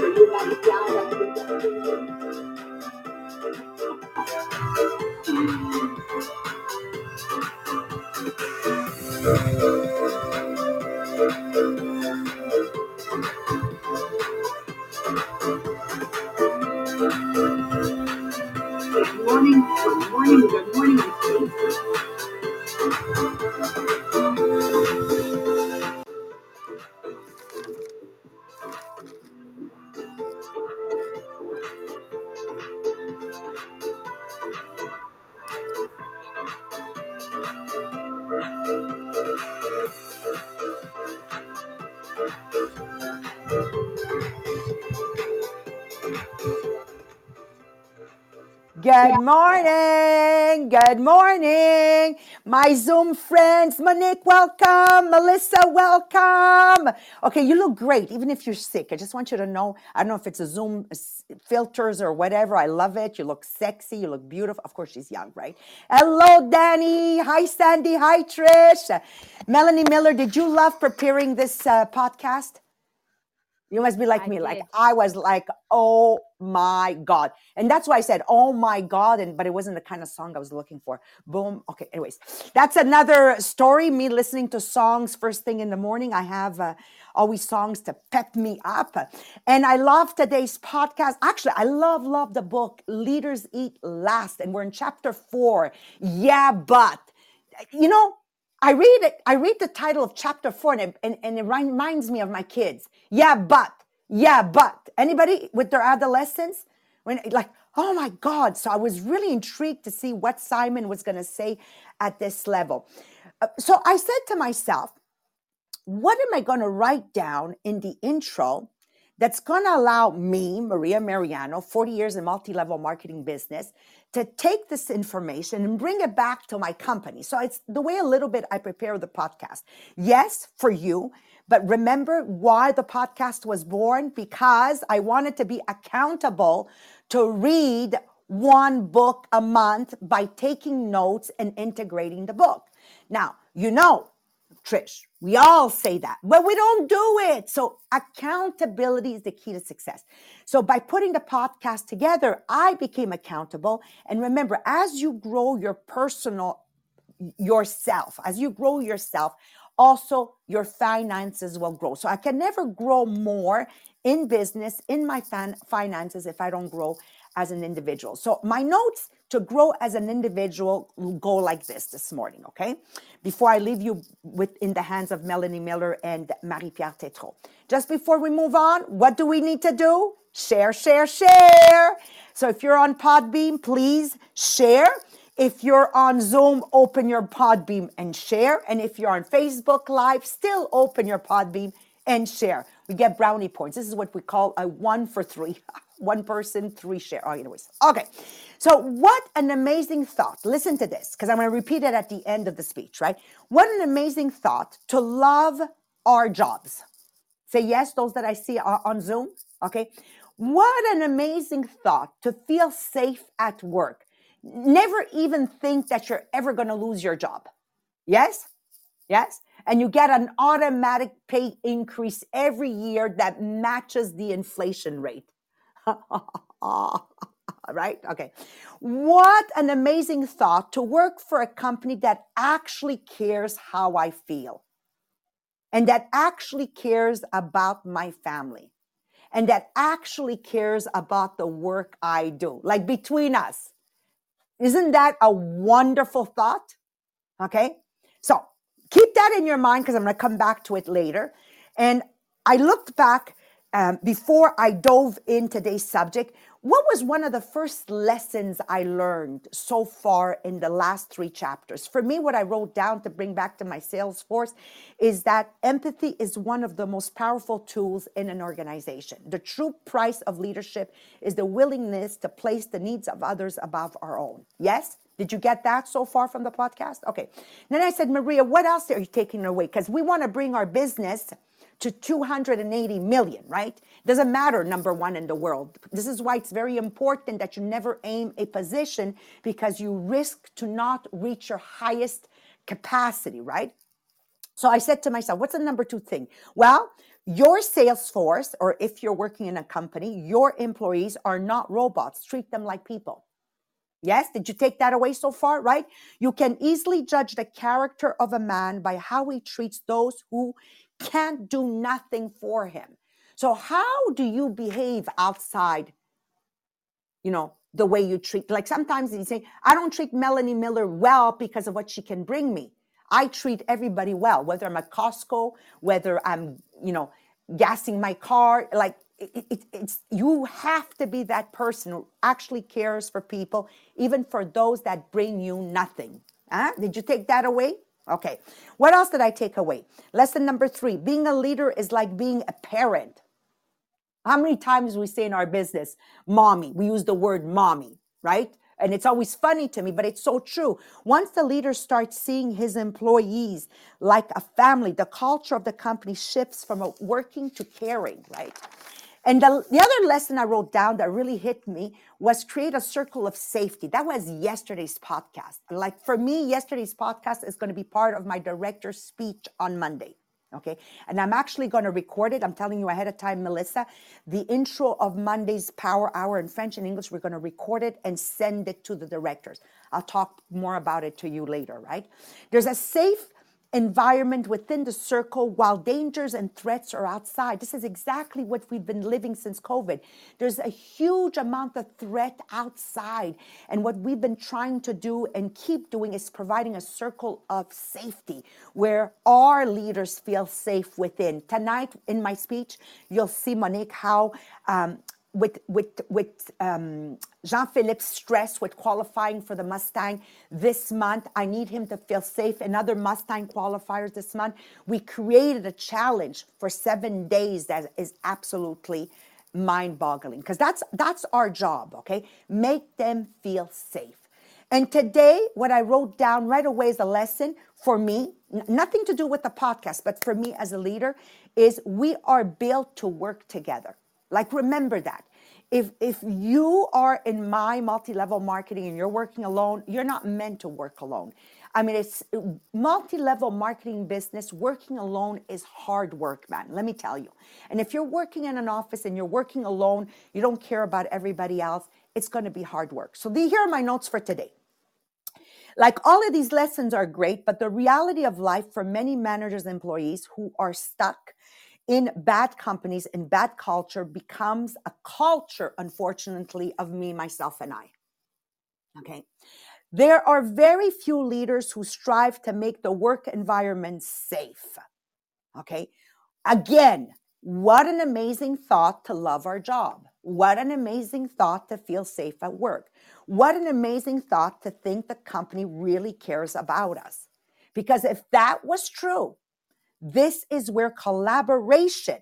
for you, morning. Good morning. My Zoom friends, Monique, welcome. Melissa, welcome. Okay, you look great, even if you're sick. I just want you to know I don't know if it's a Zoom filters or whatever. I love it. You look sexy. You look beautiful. Of course, she's young, right? Hello, Danny. Hi, Sandy. Hi, Trish. Melanie Miller, did you love preparing this uh, podcast? You must be like I me. Like. I was like, oh my God. And that's why I said, oh my God. And but it wasn't the kind of song I was looking for. Boom. Okay. Anyways, that's another story. Me listening to songs first thing in the morning. I have uh, always songs to pep me up. And I love today's podcast. Actually, I love, love the book Leaders Eat Last. And we're in chapter four. Yeah, but you know, I read it, I read the title of chapter four and it, and, and it reminds me of my kids. Yeah, but, yeah, but. Anybody with their adolescence? When like, oh my God. So I was really intrigued to see what Simon was gonna say at this level. Uh, So I said to myself, what am I going to write down in the intro that's going to allow me, Maria Mariano, 40 years in multi level marketing business, to take this information and bring it back to my company? So it's the way a little bit I prepare the podcast. Yes, for you. But remember why the podcast was born? Because I wanted to be accountable to read one book a month by taking notes and integrating the book. Now, you know, Trish. We all say that, but we don't do it. So accountability is the key to success. So by putting the podcast together, I became accountable. And remember, as you grow your personal yourself, as you grow yourself, also your finances will grow. So I can never grow more in business, in my finances, if I don't grow as an individual. So my notes to grow as an individual go like this this morning, okay? Before I leave you with in the hands of Melanie Miller and Marie-Pierre Tétrault. Just before we move on, what do we need to do? Share, share, share. So if you're on Podbean, please share. If you're on Zoom, open your Podbean and share. And if you're on Facebook Live, still open your Podbean and share. We get brownie points. This is what we call a one for three. One person, three share. Oh, anyways. Okay. So, what an amazing thought. Listen to this, because I'm going to repeat it at the end of the speech, right? What an amazing thought to love our jobs. Say yes, those that I see are on Zoom. Okay. What an amazing thought to feel safe at work. Never even think that you're ever going to lose your job. Yes? Yes? And you get an automatic pay increase every year that matches the inflation rate. right? Okay. What an amazing thought to work for a company that actually cares how I feel and that actually cares about my family and that actually cares about the work I do. Like between us. Isn't that a wonderful thought? Okay. So keep that in your mind because I'm going to come back to it later. And I looked back um, before I dove in today's subject. What was one of the first lessons I learned so far in the last three chapters? For me, what I wrote down to bring back to my sales force is that empathy is one of the most powerful tools in an organization. The true price of leadership is the willingness to place the needs of others above our own. Yes? Did you get that so far from the podcast? Okay. Then I said, Maria, what else are you taking away? Because we want to bring our business to 280 million, right? Doesn't matter, number one in the world. This is why it's very important that you never aim a position because you risk to not reach your highest capacity, right? So I said to myself, what's the number two thing? Well, Your sales force, or if you're working in a company, your employees are not robots. Treat them like people. Yes, did you take that away so far? Right? You can easily judge the character of a man by how he treats those who can't do nothing for him. So, how do you behave outside, you know, the way you treat? Like sometimes you say, I don't treat Melanie Miller well because of what she can bring me. I treat everybody well, whether I'm at Costco, whether I'm, you know, gassing my car. Like it, it, it's you have to be that person who actually cares for people, even for those that bring you nothing. Huh? Did you take that away? Okay. What else did I take away? Lesson number three being a leader is like being a parent. How many times we say in our business, mommy? We use the word mommy, right? And it's always funny to me, but it's so true. Once the leader starts seeing his employees like a family, the culture of the company shifts from working to caring, right? And the, the other lesson I wrote down that really hit me was create a circle of safety. That was yesterday's podcast. Like for me, yesterday's podcast is going to be part of my director's speech on Monday. Okay. And I'm actually going to record it. I'm telling you ahead of time, Melissa, the intro of Monday's Power Hour in French and English, we're going to record it and send it to the directors. I'll talk more about it to you later, right? There's a safe environment within the circle while dangers and threats are outside. This is exactly what we've been living since COVID. There's a huge amount of threat outside. And what we've been trying to do and keep doing is providing a circle of safety where our leaders feel safe within. Tonight in my speech, you'll see, Monique, how um, with with with um, Jean-Philippe stress with qualifying for the Mustang this month. I need him to feel safe. And other Mustang qualifiers this month. We created a challenge for seven days that is absolutely mind-boggling because that's that's our job. Okay, make them feel safe. And today, what I wrote down right away is a lesson for me, n- nothing to do with the podcast, but for me as a leader, is we are built to work together. Like remember that. If if you are in my multi-level marketing and you're working alone, you're not meant to work alone. I mean, it's multi-level marketing business. Working alone is hard work, man. Let me tell you. And if you're working in an office and you're working alone, you don't care about everybody else. It's going to be hard work. So here are my notes for today. Like all of these lessons are great, but the reality of life for many managers and employees who are stuck in bad companies and bad culture becomes a culture, unfortunately, of me, myself, and I. Okay. There are very few leaders who strive to make the work environment safe. Okay. Again, what an amazing thought to love our job. What an amazing thought to feel safe at work. What an amazing thought to think the company really cares about us. Because if that was true, this is where collaboration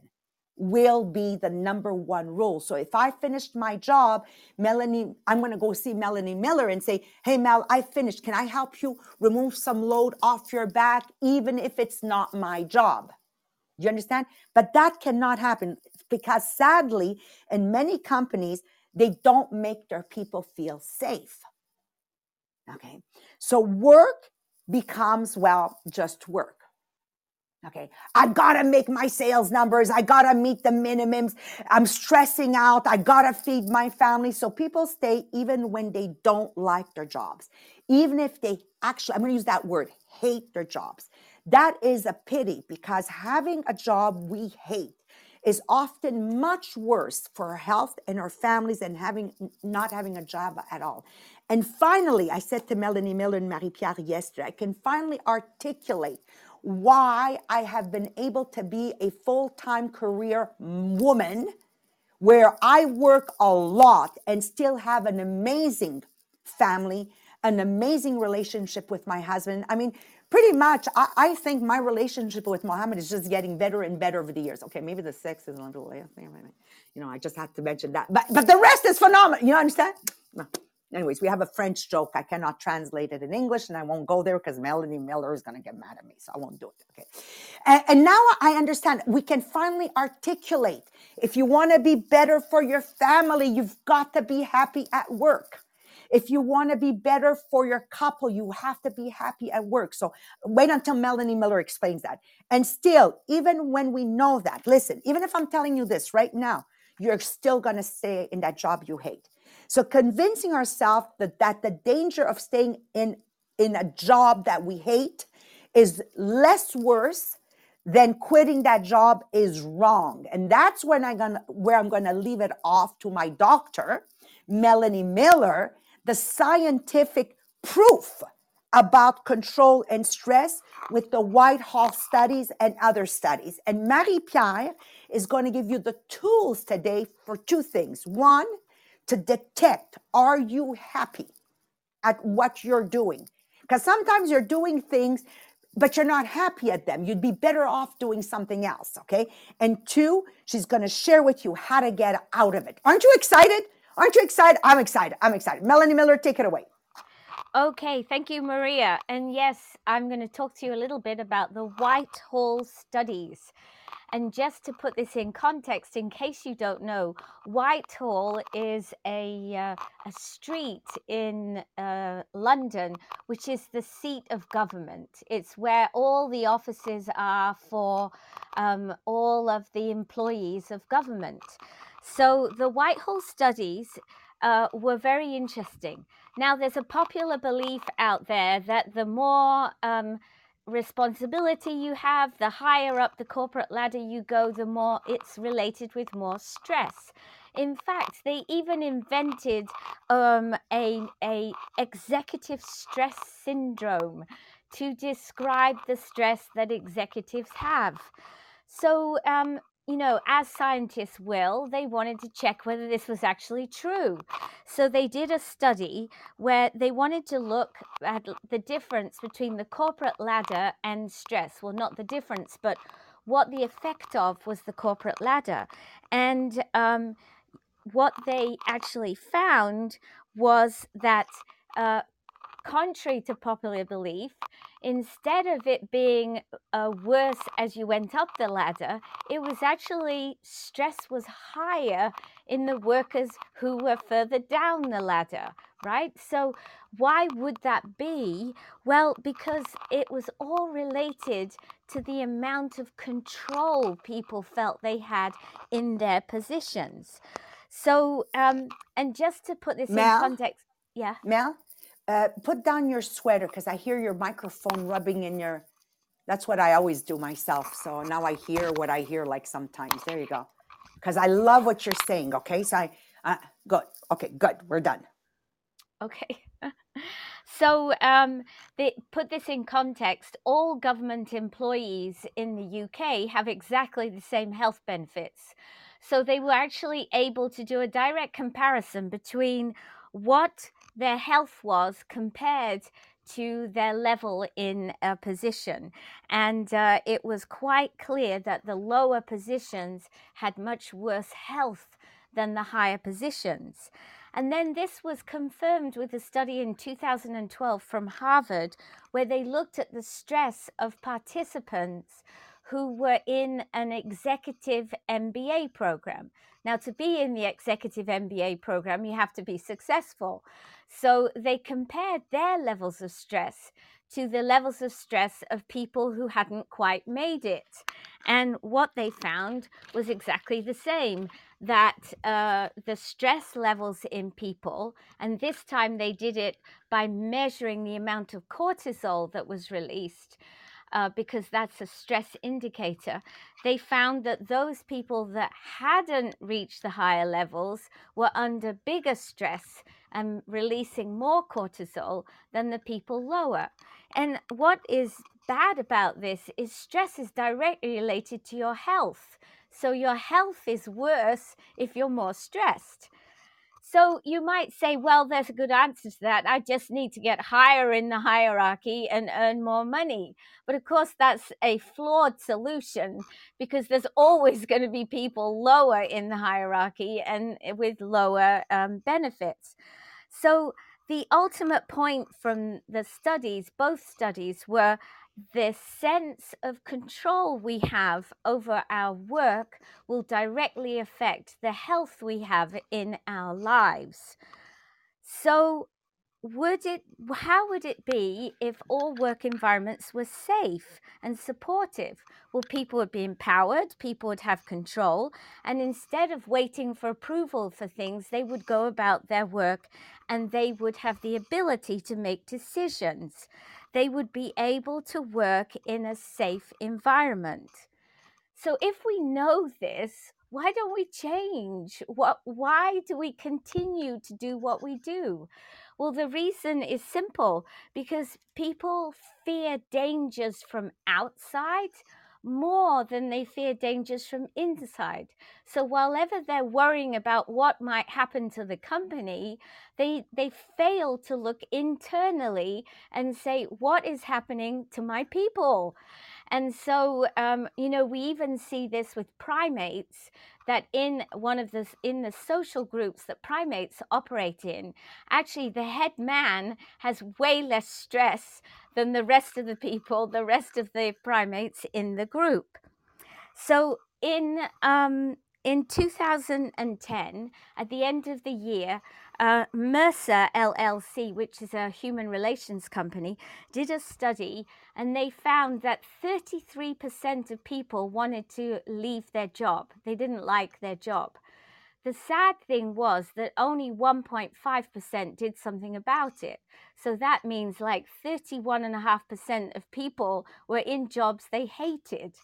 will be the number one rule. So if I finished my job, Melanie, I'm going to go see Melanie Miller and say, Hey, Mel, I finished. Can I help you remove some load off your back, even if it's not my job? You understand? But that cannot happen because sadly, in many companies, they don't make their people feel safe. Okay. So work becomes, well, just work. Okay. I gotta make my sales numbers. I gotta meet the minimums. I'm stressing out. I gotta feed my family. So people stay even when they don't like their jobs. Even if they actually, I'm gonna use that word, hate their jobs. That is a pity because having a job we hate is often much worse for our health and our families than having not having a job at all. And finally, I said to Melanie Miller and Marie Pierre yesterday, I can finally articulate why I have been able to be a full time career woman where I work a lot and still have an amazing family, an amazing relationship with my husband. I mean, pretty much, I, I think my relationship with Mohammed is just getting better and better over the years. Okay, maybe the sex is a little, you know, I just had to mention that. But, but the rest is phenomenal. You understand? No anyways, we have a French joke. I cannot translate it in English, and I won't go there because Melanie Miller is going to get mad at me, so I won't do it. Okay. And, and now I understand. We can finally articulate. If you want to be better for your family, you've got to be happy at work. If you want to be better for your couple, you have to be happy at work. So wait until Melanie Miller explains that. And still, even when we know that, listen, even if I'm telling you this right now, you're still going to stay in that job you hate. So convincing ourselves that, that the danger of staying in, in a job that we hate is less worse than quitting that job is wrong. And that's when I'm gonna where I'm gonna leave it off to my doctor, Melanie Miller, the scientific proof about control and stress with the Whitehall studies and other studies. And Marie Pierre is going to give you the tools today for two things. One, to detect are you happy at what you're doing? Because sometimes you're doing things but you're not happy at them. You'd be better off doing something else, okay? And two, she's to share with you how to get out of it. Aren't you excited? Aren't you excited? I'm excited. I'm excited. Melanie Miller, take it away. Okay, thank you, Maria. And yes, I'm going to talk to you a little bit about the Whitehall studies. And just to put this in context, in case you don't know, Whitehall is a, uh, a street in uh, London, which is the seat of government. It's where all the offices are for um, all of the employees of government. So the Whitehall studies uh, were very interesting. Now, there's a popular belief out there that the more um, responsibility you have, the higher up the corporate ladder you go, the more it's related with more stress. In fact, they even invented um, a, a executive stress syndrome to describe the stress that executives have. So um, you know, as scientists will, they wanted to check whether this was actually true. So they did a study where they wanted to look at the difference between the corporate ladder and stress. Well, not the difference, but what the effect of was the corporate ladder. And um, what they actually found was that. Uh, contrary to popular belief, instead of it being uh, worse as you went up the ladder, it was actually stress was higher in the workers who were further down the ladder, right? So, why would that be? Well, because it was all related to the amount of control people felt they had in their positions. So, um, and just to put this Mel? in context, yeah. Mel, uh, put down your sweater because I hear your microphone rubbing in your. That's what I always do myself. So now I hear what I hear like sometimes. There you go. Because I love what you're saying. Okay. So I, uh, good. Okay. Good. We're done. Okay. so, um, they put this in context. All government employees in the UK have exactly the same health benefits. So, they were actually able to do a direct comparison between what their health was compared to their level in a position. And uh, it was quite clear that the lower positions had much worse health than the higher positions. And then this was confirmed with a study in 2012 from Harvard, where they looked at the stress of participants who were in an executive MBA program. Now, to be in the executive MBA program, you have to be successful. So they compared their levels of stress to the levels of stress of people who hadn't quite made it. And what they found was exactly the same that uh, the stress levels in people, and this time they did it by measuring the amount of cortisol that was released. Uh, because that's a stress indicator, they found that those people that hadn't reached the higher levels were under bigger stress and releasing more cortisol than the people lower. And what is bad about this is stress is directly related to your health. So your health is worse if you're more stressed. So you might say, well, there's a good answer to that. I just need to get higher in the hierarchy and earn more money. But of course, that's a flawed solution because there's always going to be people lower in the hierarchy and with lower um, benefits. So the ultimate point from the studies, both studies, were the sense of control we have over our work will directly affect the health we have in our lives. So, would it how would it be if all work environments were safe and supportive well people would be empowered people would have control and instead of waiting for approval for things they would go about their work and they would have the ability to make decisions they would be able to work in a safe environment. So if we know this why don't we change? What why do we continue to do what we do? Well, the reason is simple because people fear dangers from outside more than they fear dangers from inside. So whilever they're worrying about what might happen to the company, they they fail to look internally and say what is happening to my people. And so, um, you know, we even see this with primates that in one of the in the social groups that primates operate in, actually the head man has way less stress than the rest of the people, the rest of the primates in the group. So in um, in 2010, at the end of the year, uh, Mercer LLC, which is a human relations company, did a study and they found that 33% of people wanted to leave their job. They didn't like their job. The sad thing was that only 1.5% did something about it. So that means like 31.5% of people were in jobs they hated.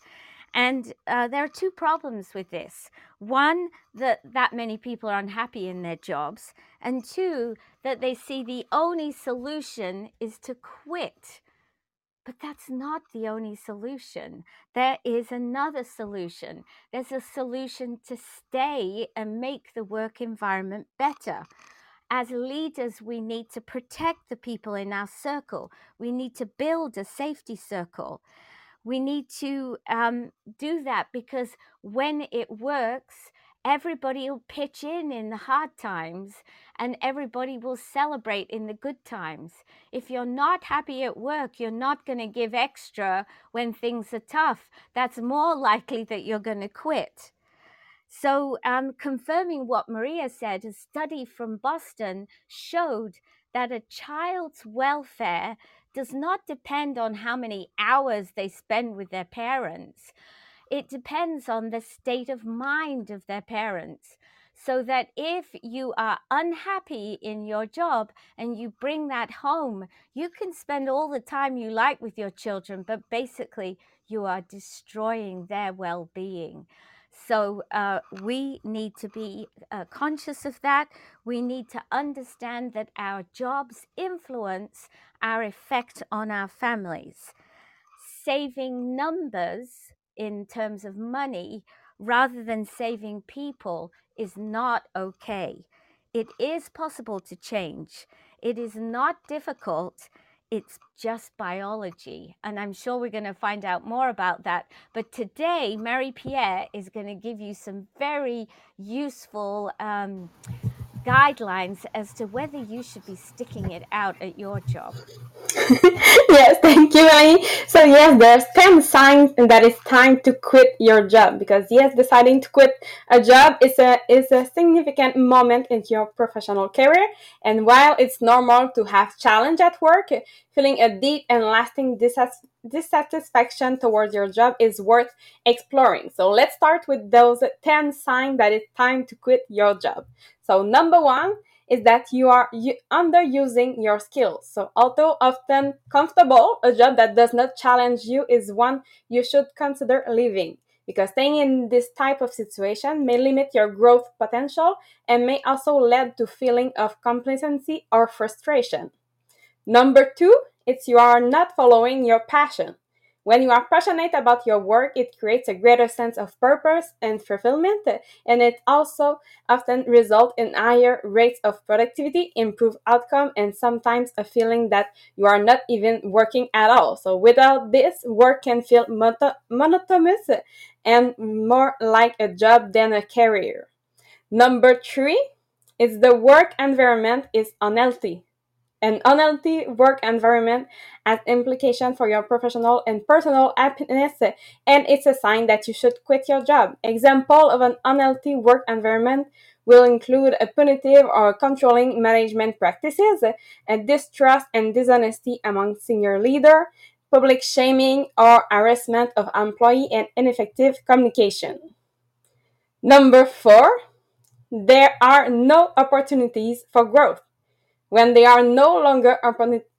And uh, there are two problems with this. One, that that many people are unhappy in their jobs. And two, that they see the only solution is to quit. But that's not the only solution. There is another solution. There's a solution to stay and make the work environment better. As leaders, we need to protect the people in our circle. We need to build a safety circle we need to um, do that because when it works, everybody will pitch in in the hard times and everybody will celebrate in the good times. If you're not happy at work, you're not going to give extra when things are tough. That's more likely that you're going to quit. So, um, confirming what Maria said, a study from Boston showed that a child's welfare does not depend on how many hours they spend with their parents. It depends on the state of mind of their parents. So that if you are unhappy in your job and you bring that home, you can spend all the time you like with your children, but basically you are destroying their well being. So uh, we need to be uh, conscious of that. We need to understand that our jobs influence our effect on our families. Saving numbers in terms of money rather than saving people is not okay. It is possible to change. It is not difficult it's just biology. And I'm sure we're going to find out more about that. But today, Marie Pierre is going to give you some very useful um, guidelines as to whether you should be sticking it out at your job. yes, thank you, Melanie. So yes, there's 10 signs that it's time to quit your job because yes, deciding to quit a job is a is a significant moment in your professional career. And while it's normal to have challenge at work, feeling a deep and lasting dissatisfaction towards your job is worth exploring. So let's start with those 10 signs that it's time to quit your job. So number one is that you are underusing your skills. So although often comfortable, a job that does not challenge you is one you should consider leaving because staying in this type of situation may limit your growth potential and may also lead to feeling of complacency or frustration. Number two, it's you are not following your passion. When you are passionate about your work, it creates a greater sense of purpose and fulfillment, and it also often results in higher rates of productivity, improved outcome, and sometimes a feeling that you are not even working at all. So without this, work can feel monotonous and more like a job than a career. Number three is the work environment is unhealthy An unhealthy work environment has implications for your professional and personal happiness, and it's a sign that you should quit your job. Example of an unhealthy work environment will include a punitive or controlling management practices, and distrust and dishonesty among senior leader, public shaming or harassment of employee and ineffective communication. Number four, there are no opportunities for growth. When there are no longer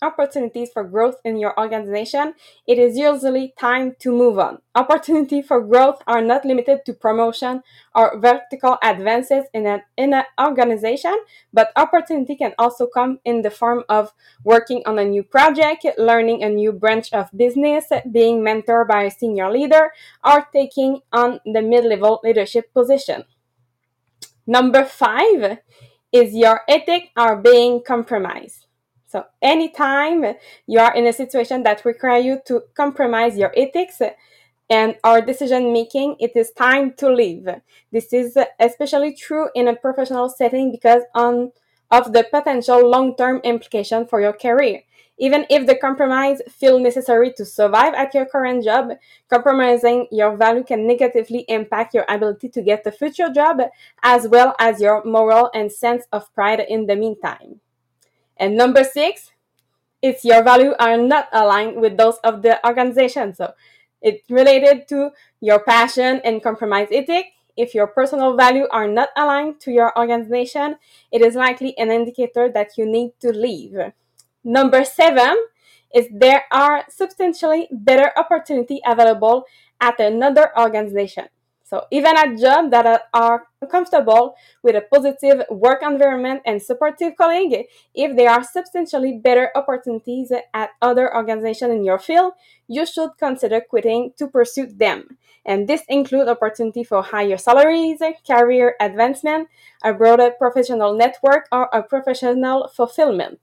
opportunities for growth in your organization, it is usually time to move on. Opportunity for growth are not limited to promotion or vertical advances in an, in an organization, but opportunity can also come in the form of working on a new project, learning a new branch of business, being mentored by a senior leader, or taking on the mid-level leadership position. Number five, is your ethic are being compromised. So anytime you are in a situation that require you to compromise your ethics and our decision making, it is time to leave. This is especially true in a professional setting because on of the potential long-term implication for your career. Even if the compromise feel necessary to survive at your current job, compromising your value can negatively impact your ability to get a future job as well as your moral and sense of pride in the meantime. And number six, it's your value are not aligned with those of the organization. So it's related to your passion and compromise ethic. If your personal value are not aligned to your organization, it is likely an indicator that you need to leave. Number seven is there are substantially better opportunity available at another organization. So even at jobs that are comfortable with a positive work environment and supportive colleague, if there are substantially better opportunities at other organizations in your field, you should consider quitting to pursue them. And this include opportunity for higher salaries, career advancement, a broader professional network, or a professional fulfillment.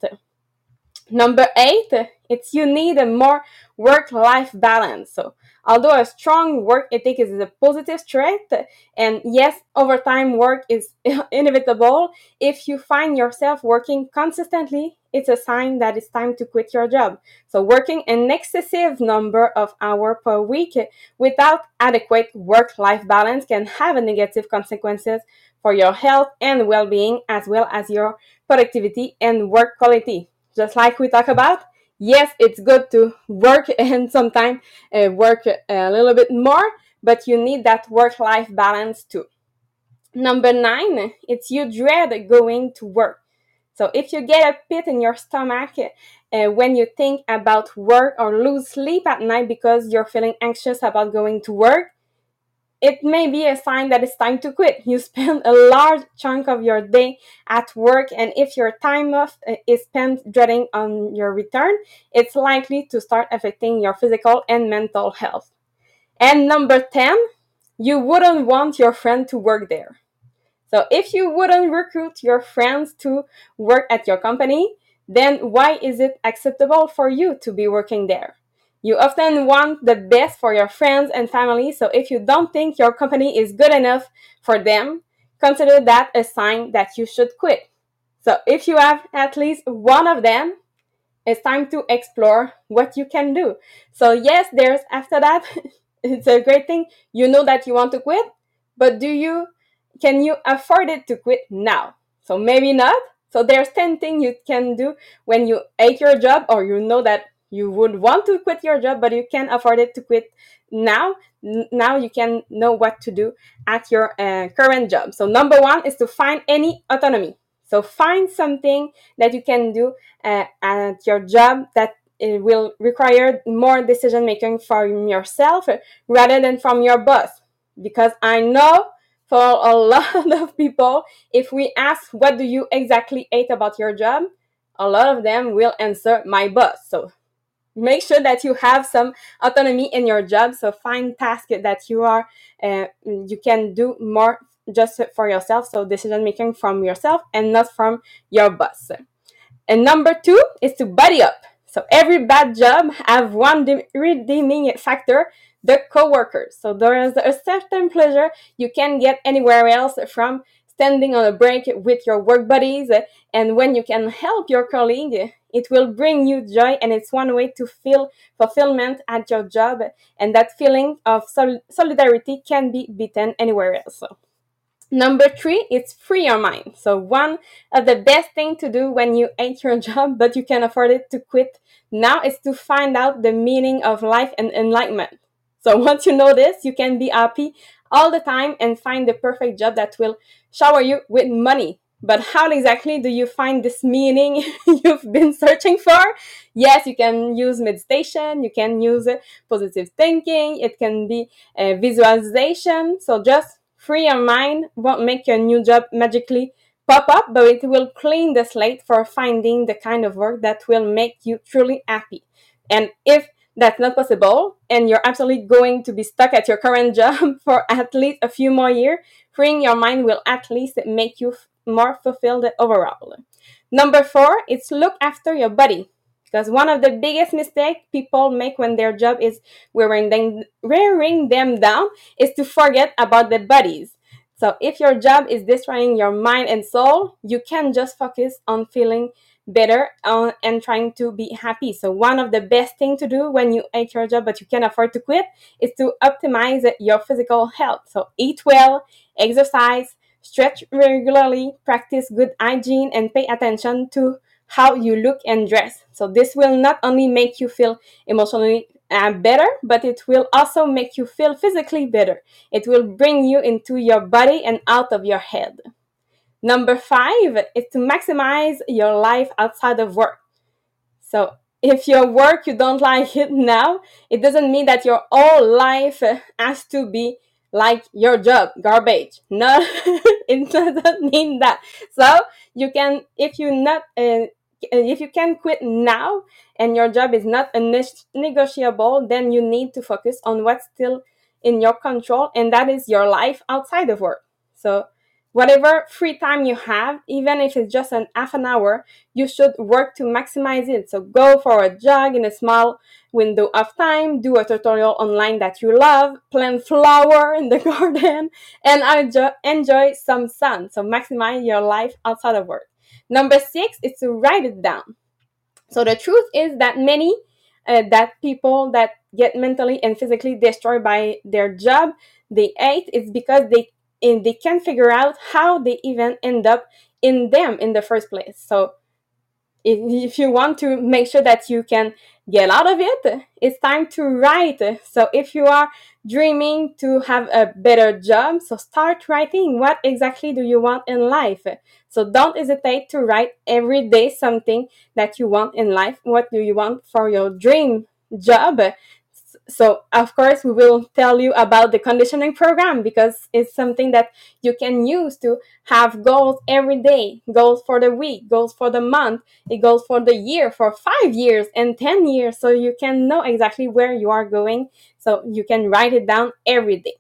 Number eight, it's you need a more work-life balance. So although a strong work ethic is a positive trait, and yes, overtime work is inevitable, if you find yourself working consistently, it's a sign that it's time to quit your job. So working an excessive number of hours per week without adequate work-life balance can have a negative consequences for your health and well-being as well as your productivity and work quality just like we talk about yes it's good to work and sometimes uh, work a little bit more but you need that work life balance too. Number nine it's you dread going to work. So if you get a pit in your stomach uh, when you think about work or lose sleep at night because you're feeling anxious about going to work it may be a sign that it's time to quit. You spend a large chunk of your day at work, and if your time off uh, is spent dreading on your return, it's likely to start affecting your physical and mental health. And number 10, you wouldn't want your friend to work there. So if you wouldn't recruit your friends to work at your company, then why is it acceptable for you to be working there? You often want the best for your friends and family, so if you don't think your company is good enough for them, consider that a sign that you should quit. So if you have at least one of them, it's time to explore what you can do. So yes, there's after that, it's a great thing. You know that you want to quit, but do you can you afford it to quit now? So maybe not. So there's 10 things you can do when you hate your job or you know that you would want to quit your job but you can't afford it to quit now. Now you can know what to do at your uh, current job. So number one is to find any autonomy. So find something that you can do uh, at your job that it will require more decision making from yourself rather than from your boss. Because i know for a lot of people if we ask what do you exactly hate about your job? a lot of them will answer my boss. So make sure that you have some autonomy in your job. So find tasks that you are uh, you can do more just for yourself. So decision making from yourself and not from your boss. And number two is to buddy up. So every bad job have one redeeming factor the co-workers. So there is a certain pleasure you can get anywhere else from standing on a break with your work buddies. And when you can help your colleague It will bring you joy, and it's one way to feel fulfillment at your job. And that feeling of sol- solidarity can be beaten anywhere else. Number three, it's free your mind. So one of the best thing to do when you hate your job, but you can afford it to quit now is to find out the meaning of life and enlightenment. So once you know this, you can be happy all the time and find the perfect job that will shower you with money. But how exactly do you find this meaning you've been searching for? Yes, you can use meditation, you can use positive thinking, it can be visualization. So just free your mind won't make your new job magically pop up, but it will clean the slate for finding the kind of work that will make you truly happy. And if that's not possible and you're absolutely going to be stuck at your current job for at least a few more years, freeing your mind will at least make you more fulfilled overall. Number four, it's look after your body. Because one of the biggest mistakes people make when their job is wearing them, wearing them down is to forget about their bodies. So if your job is destroying your mind and soul, you can just focus on feeling better uh, and trying to be happy. So one of the best thing to do when you hate your job but you can't afford to quit is to optimize your physical health. So eat well, exercise, stretch regularly, practice good hygiene and pay attention to how you look and dress. So this will not only make you feel emotionally uh, better, but it will also make you feel physically better. It will bring you into your body and out of your head. Number five is to maximize your life outside of work. So if your work you don't like it now, it doesn't mean that your whole life has to be like your job, garbage. No, it doesn't mean that. So you can, if you not, uh, if you can quit now and your job is not negotiable, then you need to focus on what's still in your control, and that is your life outside of work. So whatever free time you have, even if it's just an half an hour, you should work to maximize it. So go for a jog in a small window of time, do a tutorial online that you love, plant flower in the garden, and enjoy some sun. So maximize your life outside of work. Number six is to write it down. So the truth is that many uh, that people that get mentally and physically destroyed by their job they hate is because they and they can't figure out how they even end up in them in the first place. So if, if you want to make sure that you can get out of it, it's time to write. So if you are dreaming to have a better job, so start writing. What exactly do you want in life? So don't hesitate to write every day something that you want in life. What do you want for your dream job? So of course we will tell you about the conditioning program because it's something that you can use to have goals every day goals for the week goals for the month it goes for the year for five years and ten years. So you can know exactly where you are going. So you can write it down every day.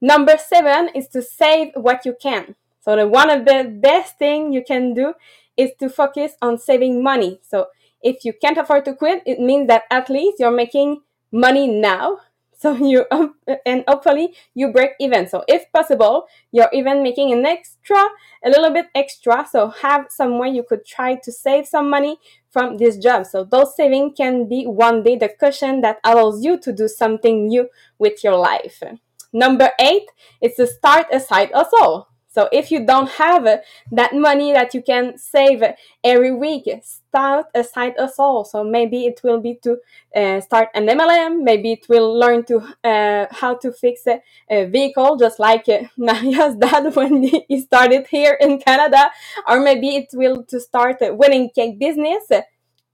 Number seven is to save what you can. So the one of the best thing you can do is to focus on saving money. So if you can't afford to quit it means that at least you're making money now. So you and hopefully you break even. So if possible you're even making an extra a little bit extra. So have some way you could try to save some money from this job. So those savings can be one day the cushion that allows you to do something new with your life. Number eight is to start a side hustle so if you don't have that money that you can save every week, start a side hustle. So maybe it will be to uh, start an MLM. Maybe it will learn to uh, how to fix a, a vehicle, just like uh, Maria's dad when he started here in Canada. Or maybe it will to start a wedding cake business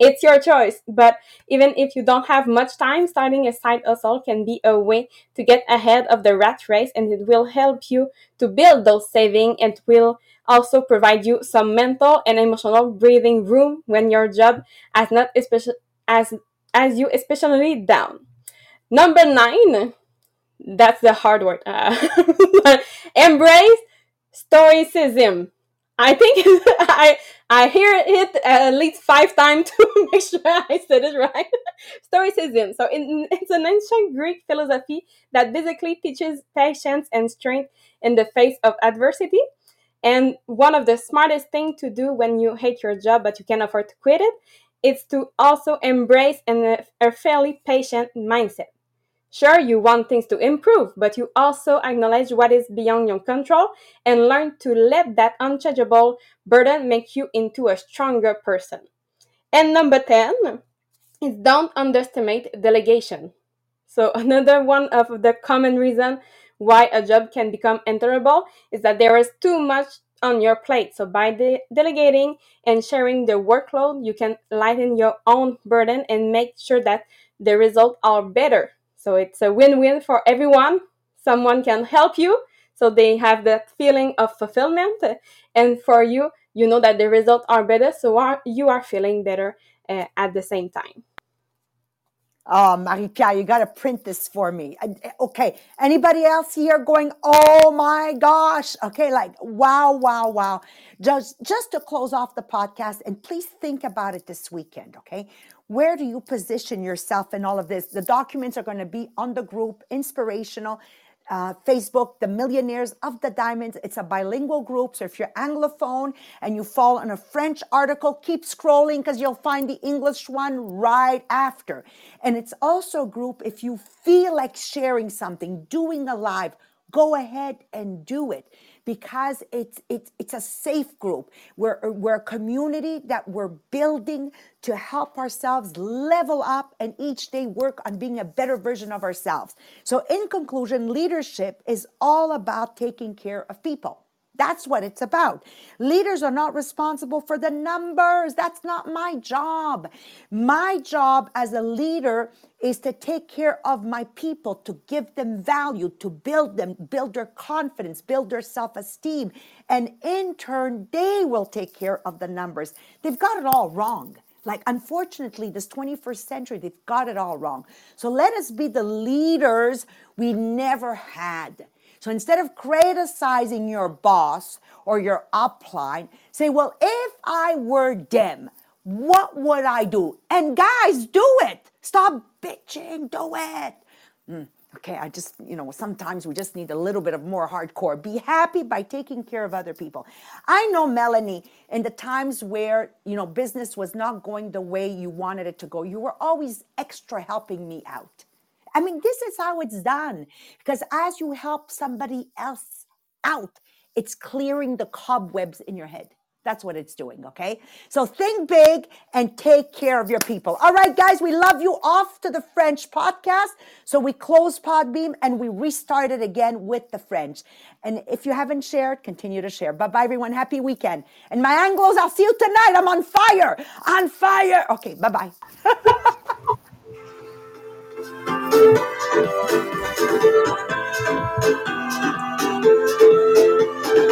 it's your choice. But even if you don't have much time, starting a side hustle can be a way to get ahead of the rat race and it will help you to build those savings and will also provide you some mental and emotional breathing room when your job has not especially as as you especially down. Number nine, that's the hard word. Uh, embrace stoicism. I think I I hear it at least five times to make sure I said it right. Stoicism. So in, it's an ancient Greek philosophy that basically teaches patience and strength in the face of adversity. And one of the smartest things to do when you hate your job but you can't afford to quit it is to also embrace an, a fairly patient mindset. Sure, you want things to improve, but you also acknowledge what is beyond your control and learn to let that unchangeable burden make you into a stronger person. And number 10 is don't underestimate delegation. So another one of the common reason why a job can become intolerable is that there is too much on your plate. So by de- delegating and sharing the workload, you can lighten your own burden and make sure that the results are better. So it's a win-win for everyone. Someone can help you, so they have that feeling of fulfillment, and for you, you know that the results are better, so are, you are feeling better uh, at the same time. Oh, Marie-Pierre, you got to print this for me. Okay. Anybody else here going, oh my gosh. Okay. Like, wow, wow, wow. Just, just to close off the podcast and please think about it this weekend. Okay. Where do you position yourself in all of this? The documents are going to be on the group, inspirational uh, Facebook, the Millionaires of the Diamonds. It's a bilingual group. So if you're Anglophone and you fall on a French article, keep scrolling because you'll find the English one right after. And it's also a group if you feel like sharing something, doing a live, go ahead and do it because it's it's it's a safe group. We're we're a community that we're building to help ourselves level up and each day work on being a better version of ourselves. So in conclusion, leadership is all about taking care of people. That's what it's about. Leaders are not responsible for the numbers. That's not my job. My job as a leader is to take care of my people, to give them value, to build them, build their confidence, build their self esteem. And in turn, they will take care of the numbers. They've got it all wrong. Like, unfortunately, this 21st century, they've got it all wrong. So let us be the leaders we never had. So instead of criticizing your boss or your upline, say, well, if I were them, what would I do? And guys, do it. Stop bitching, do it. Mm, okay, I just, you know, sometimes we just need a little bit of more hardcore. Be happy by taking care of other people. I know, Melanie, in the times where, you know, business was not going the way you wanted it to go, you were always extra helping me out. I mean, this is how it's done. Because as you help somebody else out, it's clearing the cobwebs in your head. That's what it's doing, okay? So think big and take care of your people. All right, guys, we love you. Off to the French podcast. So we close Podbean and we restart it again with the French. And if you haven't shared, continue to share. Bye bye, everyone. Happy weekend. And my Anglos, I'll see you tonight. I'm on fire. On fire. Okay, bye bye. フフフフ。